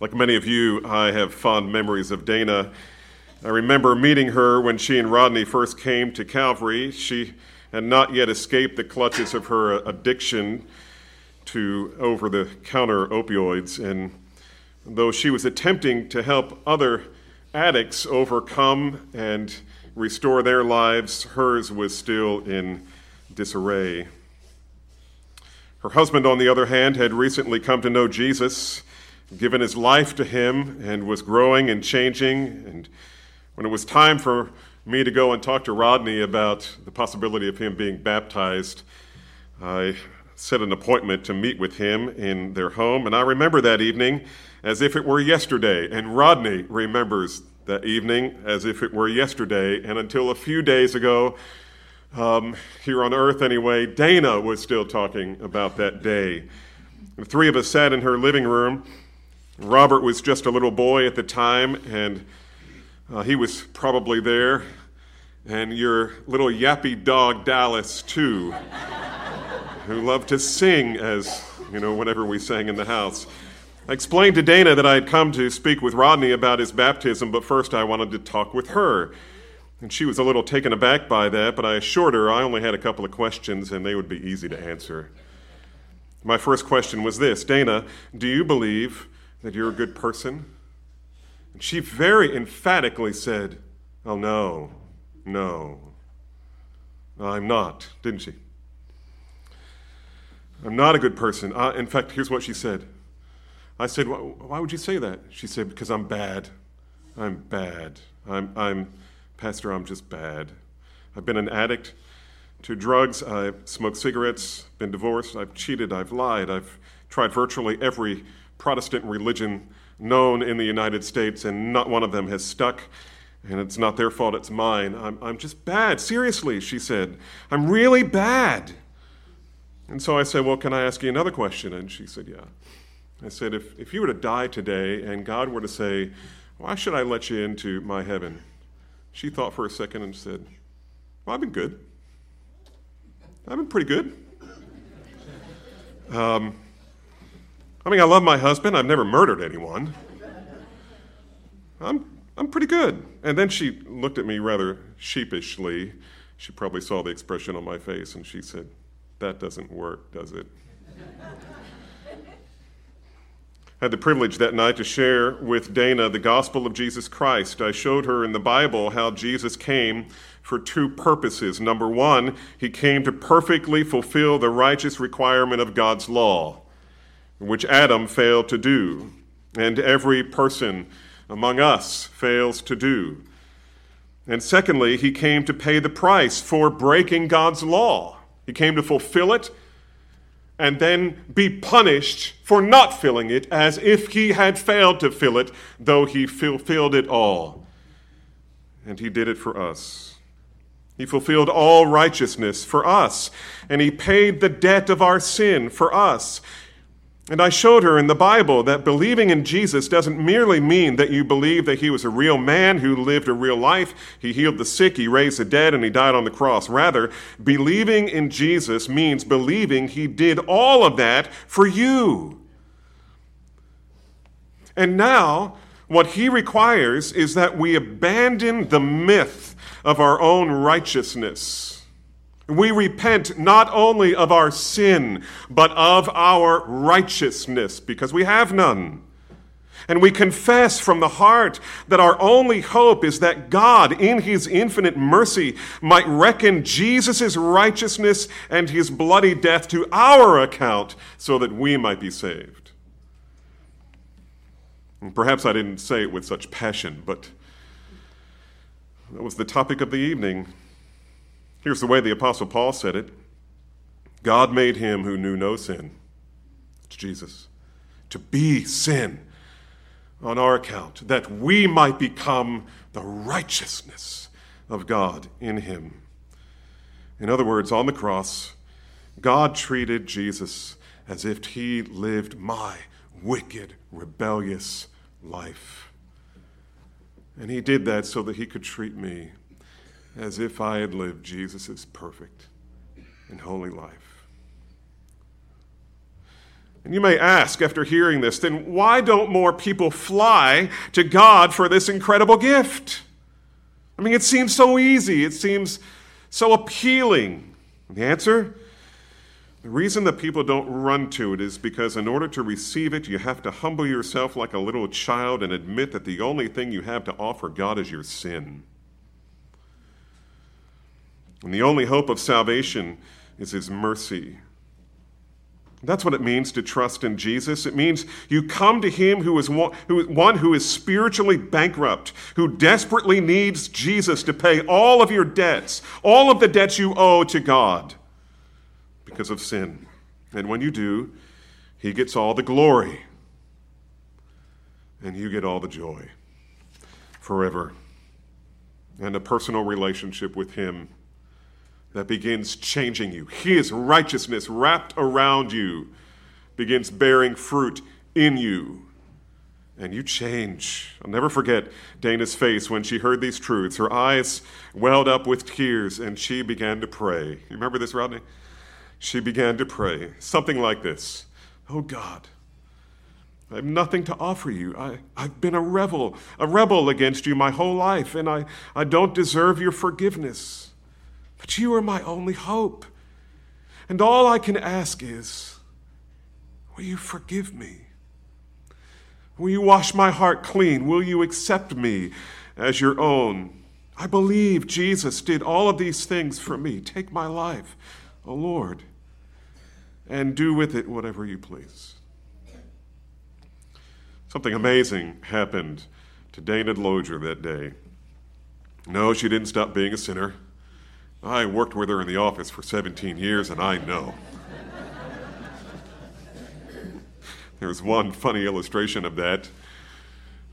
Like many of you, I have fond memories of Dana. I remember meeting her when she and Rodney first came to Calvary. She had not yet escaped the clutches of her addiction to over the counter opioids. And though she was attempting to help other addicts overcome and restore their lives, hers was still in disarray. Her husband, on the other hand, had recently come to know Jesus, given his life to him, and was growing and changing. And when it was time for me to go and talk to Rodney about the possibility of him being baptized, I set an appointment to meet with him in their home. And I remember that evening as if it were yesterday. And Rodney remembers that evening as if it were yesterday. And until a few days ago, um, here on earth anyway, Dana was still talking about that day. The three of us sat in her living room. Robert was just a little boy at the time, and uh, he was probably there. And your little yappy dog, Dallas, too, who loved to sing as, you know, whenever we sang in the house. I explained to Dana that I had come to speak with Rodney about his baptism, but first I wanted to talk with her. And she was a little taken aback by that, but I assured her I only had a couple of questions and they would be easy to answer. My first question was this Dana, do you believe that you're a good person? And she very emphatically said, Oh, no, no, I'm not, didn't she? I'm not a good person. Uh, in fact, here's what she said. I said, Why would you say that? She said, Because I'm bad. I'm bad. I'm, I'm, Pastor, I'm just bad. I've been an addict to drugs. I've smoked cigarettes, been divorced, I've cheated, I've lied, I've tried virtually every Protestant religion known in the United States, and not one of them has stuck. And it's not their fault, it's mine. I'm, I'm just bad. Seriously, she said. I'm really bad. And so I said, Well, can I ask you another question? And she said, Yeah. I said, If, if you were to die today and God were to say, Why should I let you into my heaven? She thought for a second and said, Well, I've been good. I've been pretty good. Um, I mean, I love my husband. I've never murdered anyone. I'm, I'm pretty good. And then she looked at me rather sheepishly. She probably saw the expression on my face and she said, That doesn't work, does it? I had the privilege that night to share with Dana the gospel of Jesus Christ. I showed her in the Bible how Jesus came for two purposes. Number one, he came to perfectly fulfill the righteous requirement of God's law, which Adam failed to do, and every person among us fails to do. And secondly, he came to pay the price for breaking God's law. He came to fulfill it and then be punished for not filling it as if he had failed to fill it, though he fulfilled it all. And he did it for us. He fulfilled all righteousness for us, and he paid the debt of our sin for us. And I showed her in the Bible that believing in Jesus doesn't merely mean that you believe that he was a real man who lived a real life, he healed the sick, he raised the dead, and he died on the cross. Rather, believing in Jesus means believing he did all of that for you. And now, what he requires is that we abandon the myth of our own righteousness we repent not only of our sin, but of our righteousness, because we have none. And we confess from the heart that our only hope is that God, in his infinite mercy, might reckon Jesus' righteousness and his bloody death to our account so that we might be saved. And perhaps I didn't say it with such passion, but that was the topic of the evening. Here's the way the Apostle Paul said it God made him who knew no sin, it's Jesus, to be sin on our account, that we might become the righteousness of God in him. In other words, on the cross, God treated Jesus as if he lived my wicked, rebellious life. And he did that so that he could treat me as if I had lived Jesus' perfect and holy life. And you may ask after hearing this, then why don't more people fly to God for this incredible gift? I mean, it seems so easy, it seems so appealing. The answer? The reason that people don't run to it is because in order to receive it, you have to humble yourself like a little child and admit that the only thing you have to offer God is your sin. And the only hope of salvation is His mercy. That's what it means to trust in Jesus. It means you come to Him who is one who, one who is spiritually bankrupt, who desperately needs Jesus to pay all of your debts, all of the debts you owe to God because of sin. And when you do, He gets all the glory, and you get all the joy forever. And a personal relationship with Him that begins changing you. His righteousness wrapped around you begins bearing fruit in you. And you change. I'll never forget Dana's face when she heard these truths. Her eyes welled up with tears and she began to pray. You remember this, Rodney? She began to pray. Something like this Oh God, I have nothing to offer you. I, I've been a rebel, a rebel against you my whole life, and I, I don't deserve your forgiveness. But you are my only hope. And all I can ask is, will you forgive me? Will you wash my heart clean? Will you accept me as your own? I believe Jesus did all of these things for me. Take my life, O oh Lord, and do with it whatever you please. Something amazing happened to Dana Loger that day. No, she didn't stop being a sinner. I worked with her in the office for 17 years, and I know. There's one funny illustration of that.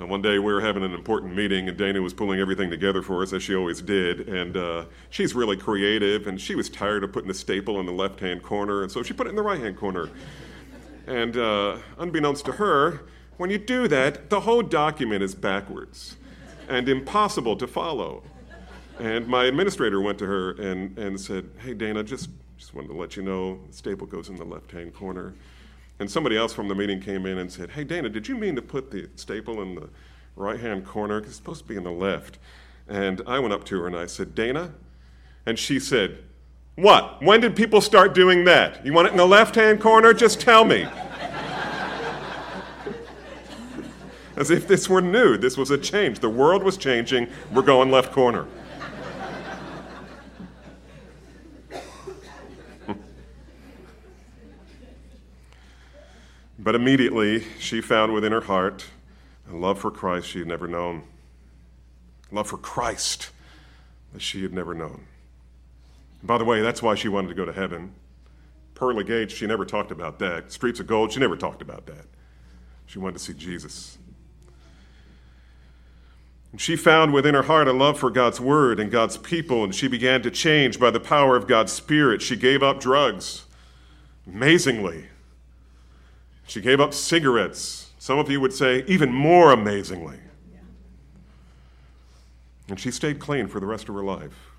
Uh, one day we were having an important meeting, and Dana was pulling everything together for us, as she always did. And uh, she's really creative, and she was tired of putting the staple in the left hand corner, and so she put it in the right hand corner. And uh, unbeknownst to her, when you do that, the whole document is backwards and impossible to follow. And my administrator went to her and, and said, Hey, Dana, just, just wanted to let you know the staple goes in the left hand corner. And somebody else from the meeting came in and said, Hey, Dana, did you mean to put the staple in the right hand corner? Because it's supposed to be in the left. And I went up to her and I said, Dana? And she said, What? When did people start doing that? You want it in the left hand corner? Just tell me. As if this were new. This was a change. The world was changing. We're going left corner. But immediately she found within her heart a love for Christ she had never known. Love for Christ that she had never known. And by the way, that's why she wanted to go to heaven. Pearly Gates, she never talked about that. Streets of Gold, she never talked about that. She wanted to see Jesus. And she found within her heart a love for God's word and God's people, and she began to change by the power of God's Spirit. She gave up drugs. Amazingly, she gave up cigarettes. Some of you would say, even more amazingly. And she stayed clean for the rest of her life.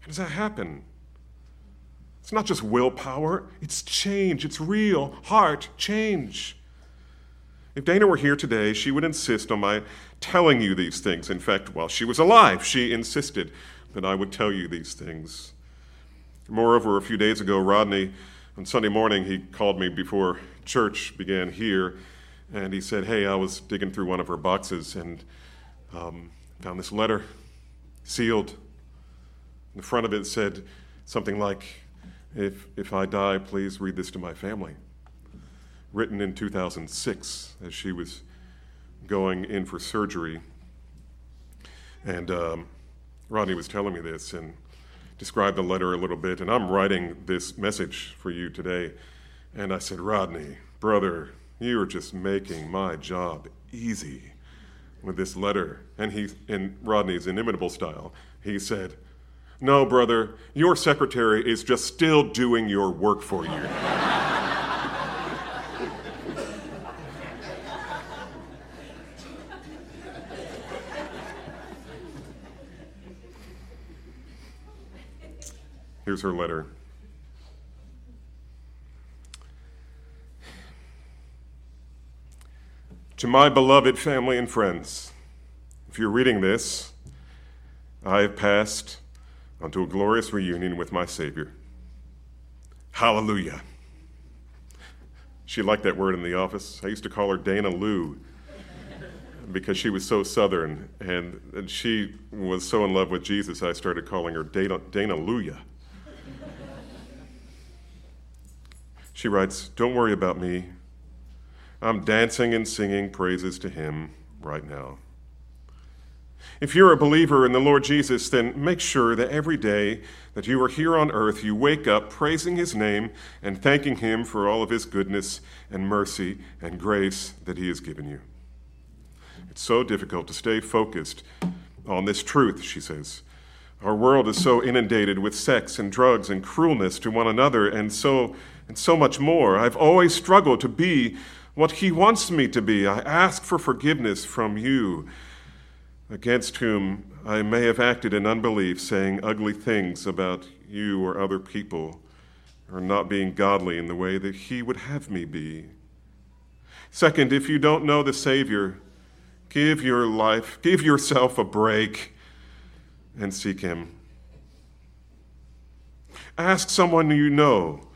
How does that happen? It's not just willpower, it's change. It's real heart change. If Dana were here today, she would insist on my telling you these things. In fact, while she was alive, she insisted that I would tell you these things. Moreover, a few days ago, Rodney, on Sunday morning, he called me before church began here, and he said, Hey, I was digging through one of her boxes and um, found this letter sealed. In the front of it said something like, if, if I die, please read this to my family. Written in 2006 as she was going in for surgery. And um, Rodney was telling me this and described the letter a little bit. And I'm writing this message for you today and I said, Rodney, brother, you are just making my job easy with this letter. And he, in Rodney's inimitable style, he said, No, brother, your secretary is just still doing your work for you. Here's her letter. To my beloved family and friends, if you're reading this, I have passed onto a glorious reunion with my Savior. Hallelujah. She liked that word in the office. I used to call her Dana Lou because she was so southern and, and she was so in love with Jesus, I started calling her Dana, Dana she writes, Don't worry about me. I'm dancing and singing praises to Him right now. If you're a believer in the Lord Jesus, then make sure that every day that you are here on earth, you wake up praising His name and thanking Him for all of His goodness and mercy and grace that He has given you. It's so difficult to stay focused on this truth, she says. Our world is so inundated with sex and drugs and cruelness to one another and so and so much more. I've always struggled to be what he wants me to be. I ask for forgiveness from you, against whom I may have acted in unbelief, saying ugly things about you or other people, or not being godly in the way that he would have me be. Second, if you don't know the Savior, Give your life, give yourself a break and seek Him. Ask someone you know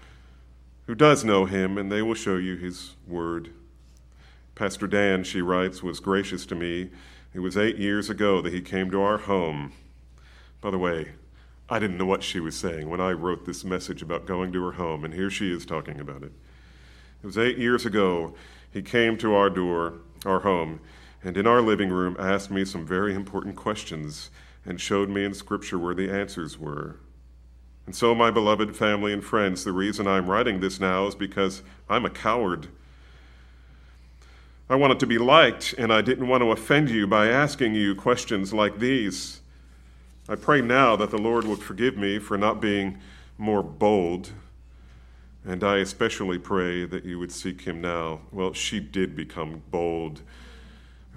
who does know Him, and they will show you His Word. Pastor Dan, she writes, was gracious to me. It was eight years ago that he came to our home. By the way, I didn't know what she was saying when I wrote this message about going to her home, and here she is talking about it. It was eight years ago he came to our door, our home, and in our living room asked me some very important questions and showed me in Scripture where the answers were. And so, my beloved family and friends, the reason I'm writing this now is because I'm a coward. I wanted to be liked, and I didn't want to offend you by asking you questions like these. I pray now that the Lord would forgive me for not being more bold, and I especially pray that you would seek Him now. Well, she did become bold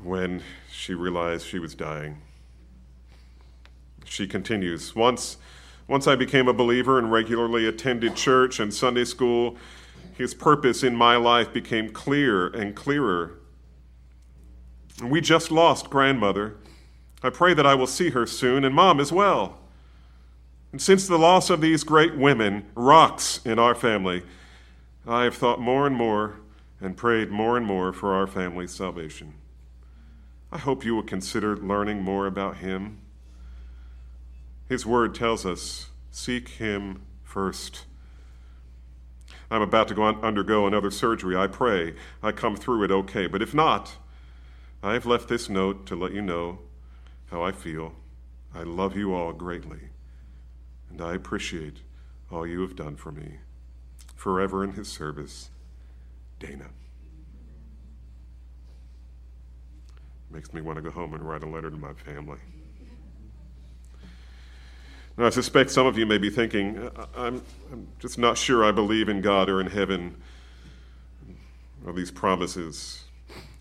when she realized she was dying. She continues Once, once I became a believer and regularly attended church and Sunday school, his purpose in my life became clear and clearer. We just lost grandmother. I pray that I will see her soon, and mom as well. And since the loss of these great women, rocks in our family, I have thought more and more and prayed more and more for our family's salvation. I hope you will consider learning more about Him. His word tells us seek Him first. I'm about to go on, undergo another surgery. I pray I come through it okay. But if not, I have left this note to let you know how I feel. I love you all greatly, and I appreciate all you have done for me. Forever in His service, Dana. Makes me want to go home and write a letter to my family. Now, I suspect some of you may be thinking, I'm, I'm just not sure I believe in God or in heaven or these promises.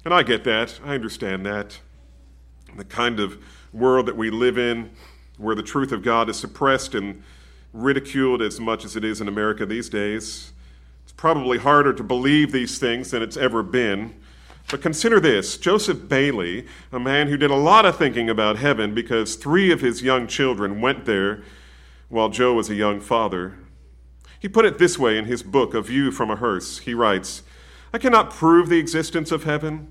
And I get that. I understand that. The kind of world that we live in, where the truth of God is suppressed and ridiculed as much as it is in America these days, it's probably harder to believe these things than it's ever been. But consider this Joseph Bayly, a man who did a lot of thinking about heaven because three of his young children went there while Joe was a young father. He put it this way in his book, A View from a Hearse. He writes I cannot prove the existence of heaven.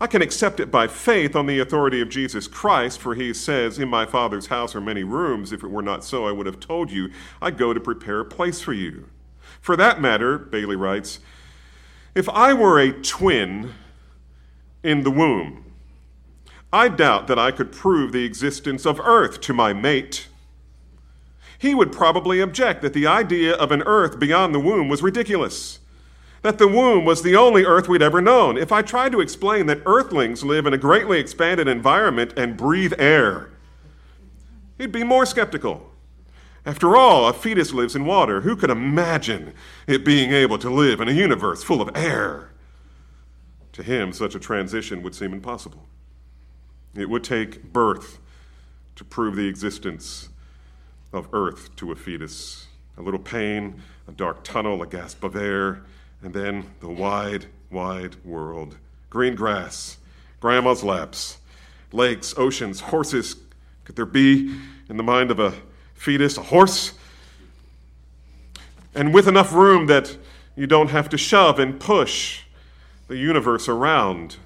I can accept it by faith on the authority of Jesus Christ, for he says, In my Father's house are many rooms. If it were not so, I would have told you, I go to prepare a place for you. For that matter, Bayly writes, if I were a twin in the womb, I doubt that I could prove the existence of Earth to my mate. He would probably object that the idea of an Earth beyond the womb was ridiculous, that the womb was the only Earth we'd ever known. If I tried to explain that Earthlings live in a greatly expanded environment and breathe air, he'd be more skeptical. After all, a fetus lives in water. Who could imagine it being able to live in a universe full of air? To him, such a transition would seem impossible. It would take birth to prove the existence of Earth to a fetus. A little pain, a dark tunnel, a gasp of air, and then the wide, wide world green grass, grandma's laps, lakes, oceans, horses. Could there be in the mind of a fetus a horse? And with enough room that you don't have to shove and push the universe around.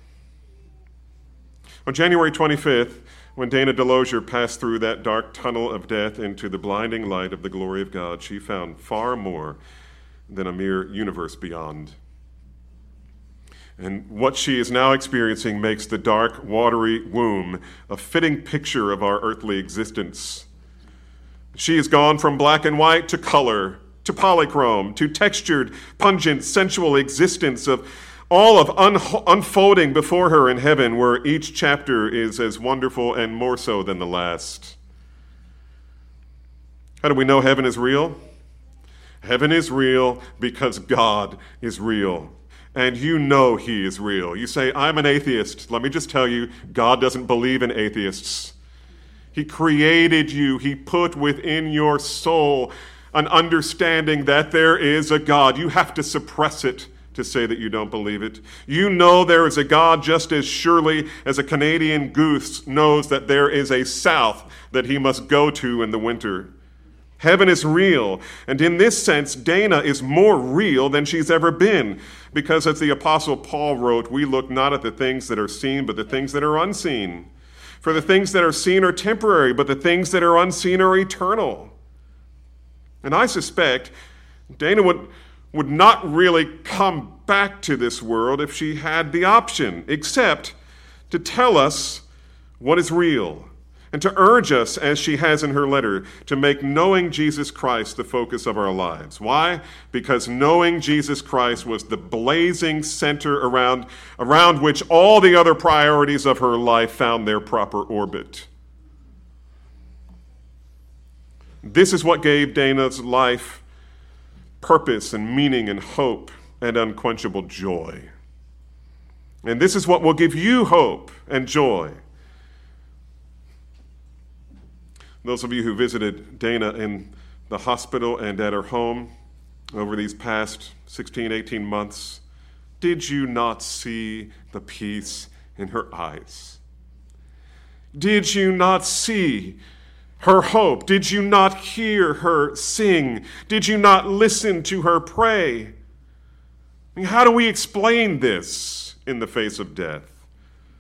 On January 25th, when Dana Delosier passed through that dark tunnel of death into the blinding light of the glory of God, she found far more than a mere universe beyond. And what she is now experiencing makes the dark, watery womb a fitting picture of our earthly existence. She has gone from black and white to color, to polychrome, to textured, pungent, sensual existence of all of un- unfolding before her in heaven, where each chapter is as wonderful and more so than the last. How do we know heaven is real? Heaven is real because God is real. And you know He is real. You say, I'm an atheist. Let me just tell you, God doesn't believe in atheists. He created you, He put within your soul an understanding that there is a God. You have to suppress it to say that you don't believe it. You know there is a God just as surely as a Canadian goose knows that there is a south that he must go to in the winter. Heaven is real, and in this sense, Dana is more real than she's ever been. Because as the Apostle Paul wrote, we look not at the things that are seen, but the things that are unseen. For the things that are seen are temporary, but the things that are unseen are eternal. And I suspect Dana would would not really come back to this world if she had the option, except to tell us what is real and to urge us, as she has in her letter, to make knowing Jesus Christ the focus of our lives. Why? Because knowing Jesus Christ was the blazing center around, around which all the other priorities of her life found their proper orbit. This is what gave Dana's life purpose and meaning and hope and unquenchable joy. And this is what will give you hope and joy. Those of you who visited Dana in the hospital and at her home over these past 16, 18 months, did you not see the peace in her eyes? Did you not see her hope? Did you not hear her sing? Did you not listen to her pray? I mean, how do we explain this in the face of death?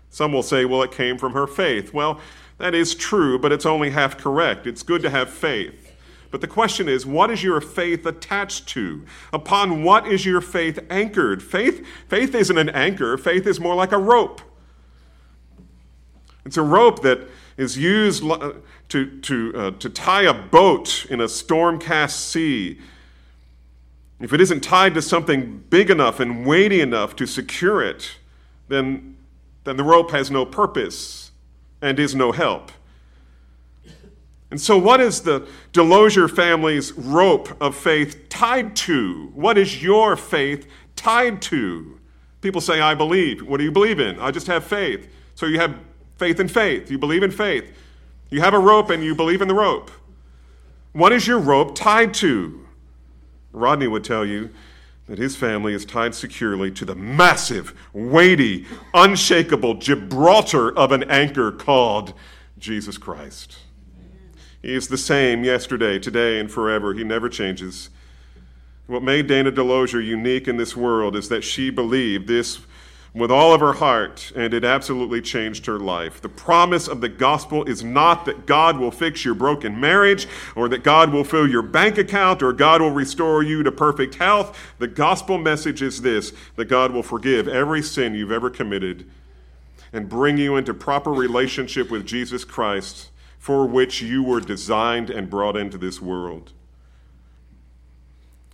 Some will say, well, it came from her faith. Well, that is true, but it's only half correct. It's good to have faith. But the question is, what is your faith attached to? Upon what is your faith anchored? Faith, faith isn't an anchor, faith is more like a rope. It's a rope that is used to, to, uh, to tie a boat in a storm cast sea, if it isn't tied to something big enough and weighty enough to secure it, then, then the rope has no purpose and is no help. And so, what is the Delosier family's rope of faith tied to? What is your faith tied to? People say, I believe. What do you believe in? I just have faith. So, you have faith in faith. You believe in faith. You have a rope and you believe in the rope. What is your rope tied to? Rodney would tell you that his family is tied securely to the massive, weighty, unshakable Gibraltar of an anchor called Jesus Christ. He is the same yesterday, today, and forever. He never changes. What made Dana Delosier unique in this world is that she believed this with all of her heart, and it absolutely changed her life. The promise of the gospel is not that God will fix your broken marriage, or that God will fill your bank account, or God will restore you to perfect health. The gospel message is this that God will forgive every sin you've ever committed and bring you into proper relationship with Jesus Christ, for which you were designed and brought into this world.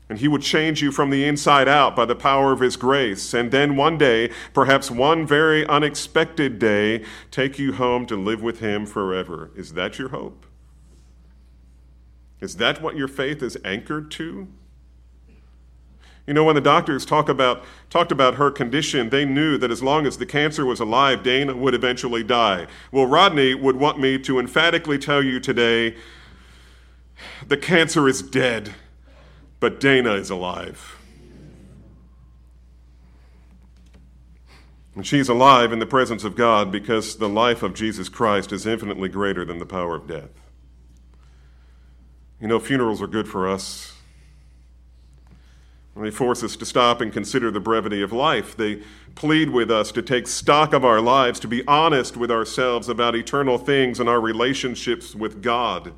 And he would change you from the inside out by the power of his grace. And then one day, perhaps one very unexpected day, take you home to live with him forever. Is that your hope? Is that what your faith is anchored to? You know, when the doctors talk about, talked about her condition, they knew that as long as the cancer was alive, Dana would eventually die. Well, Rodney would want me to emphatically tell you today the cancer is dead but Dana is alive. And she's alive in the presence of God because the life of Jesus Christ is infinitely greater than the power of death. You know, funerals are good for us. They force us to stop and consider the brevity of life. They plead with us to take stock of our lives, to be honest with ourselves about eternal things and our relationships with God.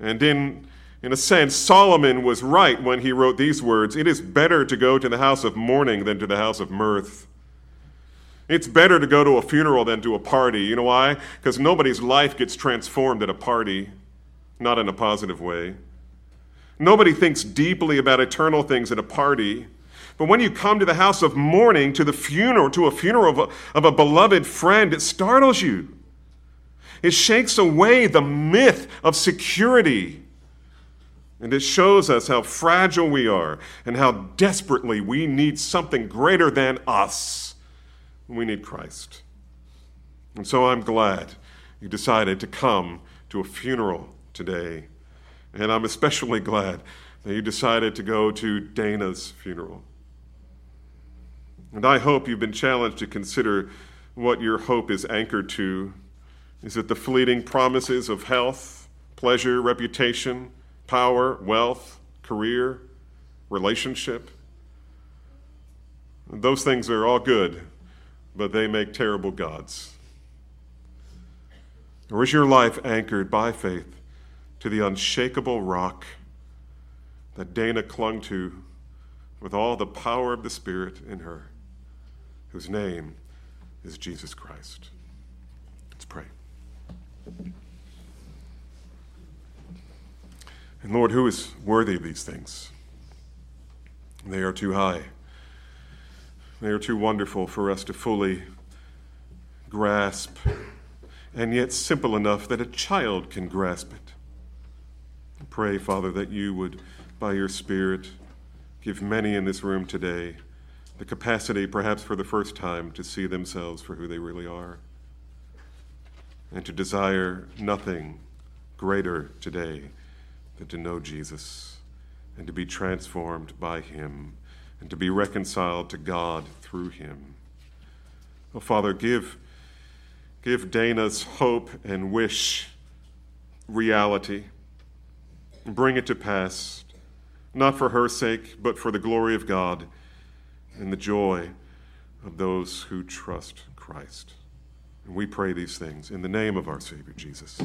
And in, in a sense, Solomon was right when he wrote these words It is better to go to the house of mourning than to the house of mirth. It's better to go to a funeral than to a party. You know why? Because nobody's life gets transformed at a party, not in a positive way. Nobody thinks deeply about eternal things at a party. But when you come to the house of mourning, to the funeral, to a funeral of a, of a beloved friend, it startles you. It shakes away the myth of security. And it shows us how fragile we are and how desperately we need something greater than us. We need Christ. And so I'm glad you decided to come to a funeral today. And I'm especially glad that you decided to go to Dana's funeral. And I hope you've been challenged to consider what your hope is anchored to. Is it the fleeting promises of health, pleasure, reputation, power, wealth, career, relationship? Those things are all good, but they make terrible gods. Or is your life anchored by faith to the unshakable rock that Dana clung to with all the power of the Spirit in her, whose name is Jesus Christ. Let's pray. And Lord, who is worthy of these things? They are too high. They are too wonderful for us to fully grasp, and yet simple enough that a child can grasp it pray, Father, that you would, by your Spirit, give many in this room today the capacity, perhaps for the first time, to see themselves for who they really are and to desire nothing greater today than to know Jesus and to be transformed by him and to be reconciled to God through him. Oh, Father, give, give Dana's hope and wish reality bring it to pass, not for her sake, but for the glory of God and the joy of those who trust Christ. And we pray these things in the name of our Savior Jesus.